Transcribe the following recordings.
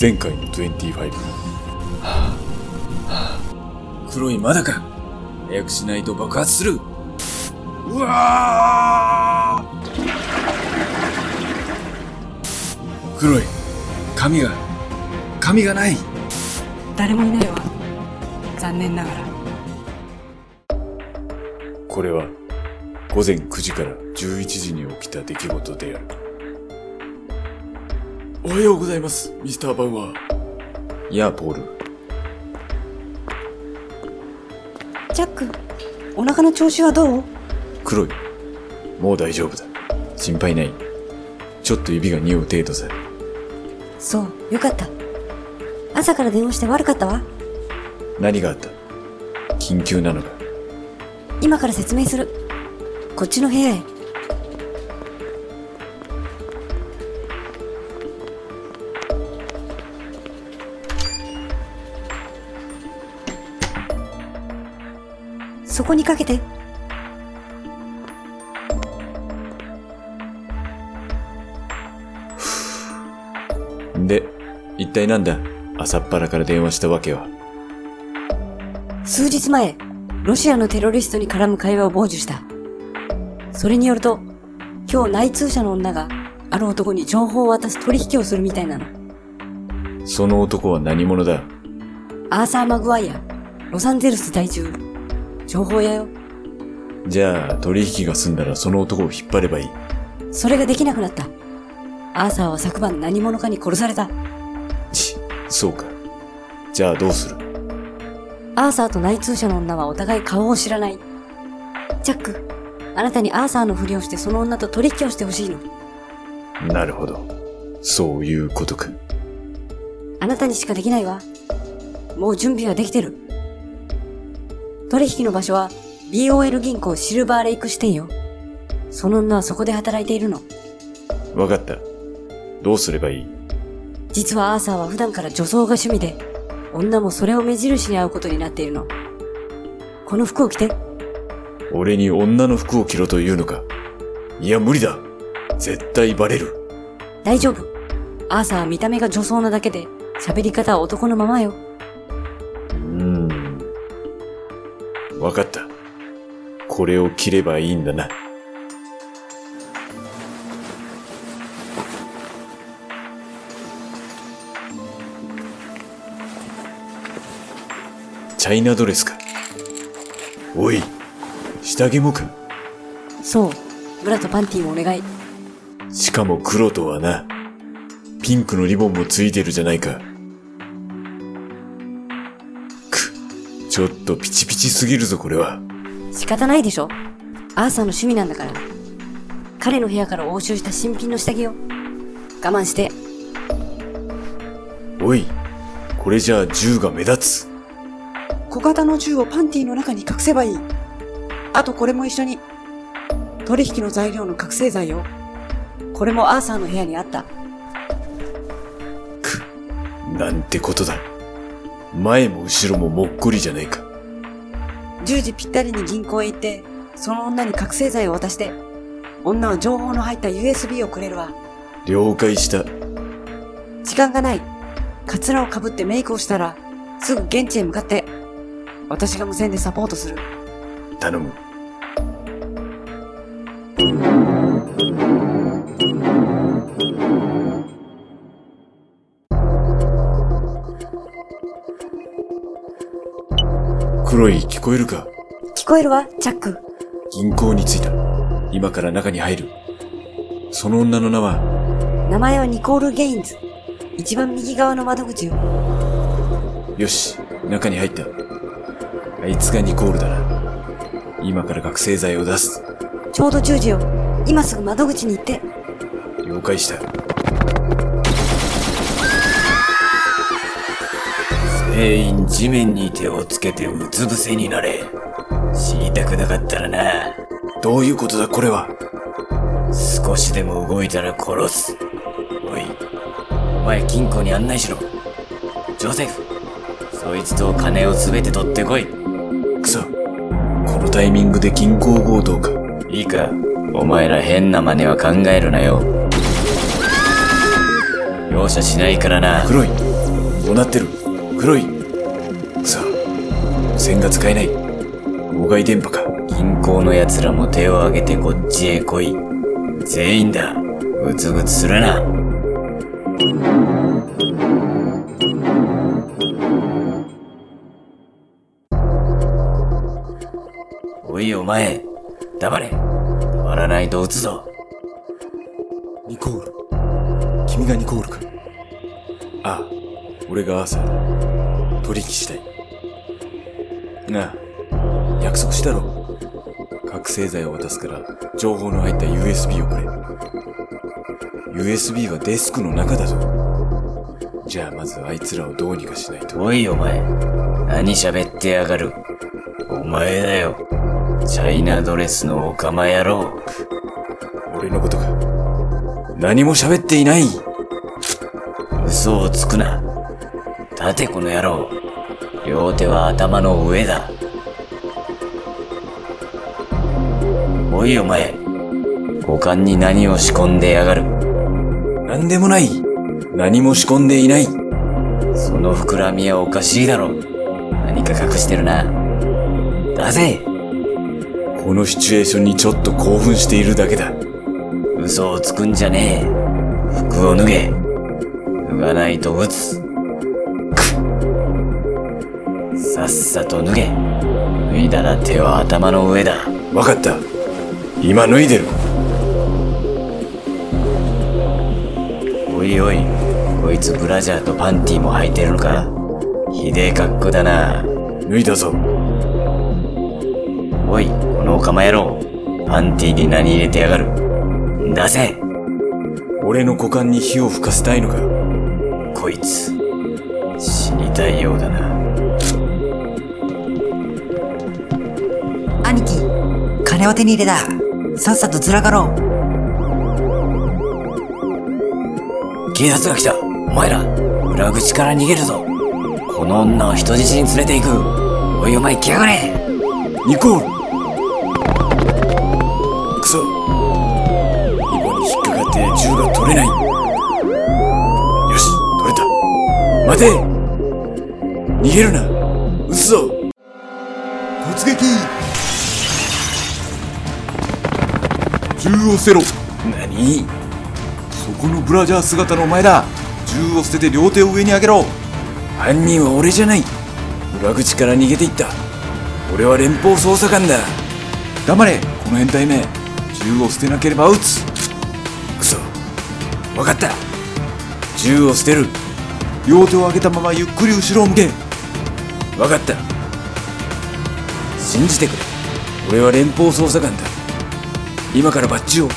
前回の25。黒いまだか早くしないと爆発する。うわー。黒い。髪が。髪がない。誰もいないわ。残念ながら。これは午前9時から11時に起きた出来事である。おはようございますミスターバウアーいやポール。ジャックお腹の調子はどう？黒い。もう大丈夫だ。心配ない。ちょっと指が匂う程度さ。そうよかった。朝から電話して悪かったわ。何があった？緊急なのか。今から説明するこっちの部屋へ。そこにかけて。で一体なんだ？朝っぱらから電話したわけは。数日前ロシアのテロリストに絡む会話を傍受したそれによると今日内通者の女がある男に情報を渡す取引をするみたいなの。その男は何者だ？アーサー・マグワイアロサンゼルス在住。情報屋よ。じゃあ取引が済んだらその男を引っ張ればいい。それができなくなった。アーサーは昨晩何者かに殺された。ちそうか。じゃあどうする？アーサーと内通者の女はお互い顔を知らない。ジャックあなたにアーサーのふりをしてその女と取引をしてほしいの。なるほど。そういうことか。あなたにしかできないわ。もう準備はできてる。取引の場所は BOL 銀行シルバーレイク支店よ。その女はそこで働いているの。わかった。どうすればいい？実はアーサーは普段から女装が趣味で女もそれを目印に会うことになっているの。この服を着て俺に女の服を着ろというのか？いや無理だ。絶対バレる。大丈夫。アーサーは見た目が女装なだけで喋り方は男のままよ。うーん。わかった。これを着ればいいんだな。チャイナドレスか。おい下着もか。そう。ブラとパンティーもお願い。しかも黒とはな。ピンクのリボンもついてるじゃないか。く。ちょっとピチピチすぎるぞこれは。仕方ないでしょ。アーサーの趣味なんだから。彼の部屋から押収した新品の下着よ我慢して。おい。これじゃあ銃が目立つ。小型の銃をパンティの中に隠せばいい。あとこれも一緒に。取引の材料の覚醒剤よ。これもアーサーの部屋にあった。くなんてことだ前も後ろももっこりじゃねえか10時ぴったりに銀行へ行って、その女に覚醒剤を渡して、女は情報の入った USB をくれるわ。了解した時間がない。カツラをかぶってメイクをしたら、すぐ現地へ向かって、私が無線でサポートする。頼む。黒い聞こえるか？聞こえるわジャック。銀行に着いた。今から中に入る。その女の名は？名前はニコール・ゲインズ。一番右側の窓口よ。よし中に入った。あいつがニコールだな今から覚醒剤を出すちょうど10時よ今すぐ窓口に行って了解した全員地面に手をつけてうつ伏せになれ。知りたくなかったらな。どういうことだこれは？少しでも動いたら殺す。おい、お前金庫に案内しろ。ジョセフ、そいつと金をすべて取ってこい。タイミングで銀行強盗かいいか、お前ら変な真似は考えるなよ。容赦しないからな。黒いどうなってる黒いくそ線が使えない妨害電波か銀行の奴らも手を挙げてこっちへ来い。全員だ。ぐつぐつするな。おいお前、黙れ。黙らないと撃つぞ。ニコール。君がニコールか。ああ俺がアーサーだ取引したいなあ約束したろ。覚醒剤を渡すから情報の入った USB をくれ。USB はデスクの中だぞ。じゃあまずあいつらをどうにかしないと。おいお前、何喋ってやがる。お前だよ。チャイナドレスのオカマ野郎。俺のことか何も喋っていない嘘をつくな。立てこの野郎。両手は頭の上だ。おいお前。股間に何を仕込んでやがる。何でもない何も仕込んでいないその膨らみはおかしいだろ。何か隠してるな。出せこのシチュエーションにちょっと興奮しているだけだ嘘をつくんじゃねえ。服を脱げ。脱がないと撃つ。くさっさと脱げ。脱いだら手は頭の上だ。わかった今脱いでるおいおい、こいつブラジャーとパンティも履いてるのか？ひでえ格好だな。脱いだぞおい、オカマ野郎。パンティに何入れてやがる。出せ俺の股間に火を吹かせたいのかこいつ、死にたいようだな。兄貴、金は手に入れた。さっさとずらかろう。警察が来た。お前ら、裏口から逃げるぞ。この女を人質に連れて行く。おいお前来やがれニコール取れない。よし取れた。待て。逃げるな。撃つぞ。突撃。銃を捨てろ。何？そこのブラジャー姿のお前だ。銃を捨てて両手を上に上げろ。犯人は俺じゃない。裏口から逃げていった。俺は連邦捜査官だ。黙れ。この変態め。銃を捨てなければ撃つ。嘘分かった。銃を捨てる。両手を上げたままゆっくり後ろを向け。分かった。信じてくれ。俺は連邦捜査官だ。今からバッジを。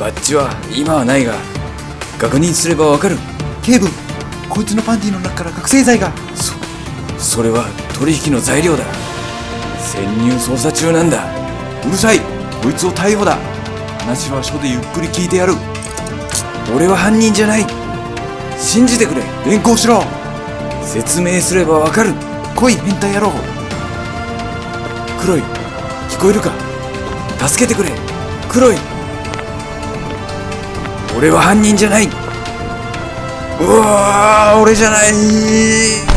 バッジは今はないが確認すればわかる。警部こいつのパンティの中から覚醒剤が。そそれは取引の材料だ。潜入捜査中なんだ。うるさい。こいつを逮捕だ。話は署でゆっくり聞いてやる俺は犯人じゃない。信じてくれ。連行しろ。説明すればわかる。来い変態野郎。黒い。聞こえるか。助けてくれ。黒い。俺は犯人じゃない。うわー俺じゃない。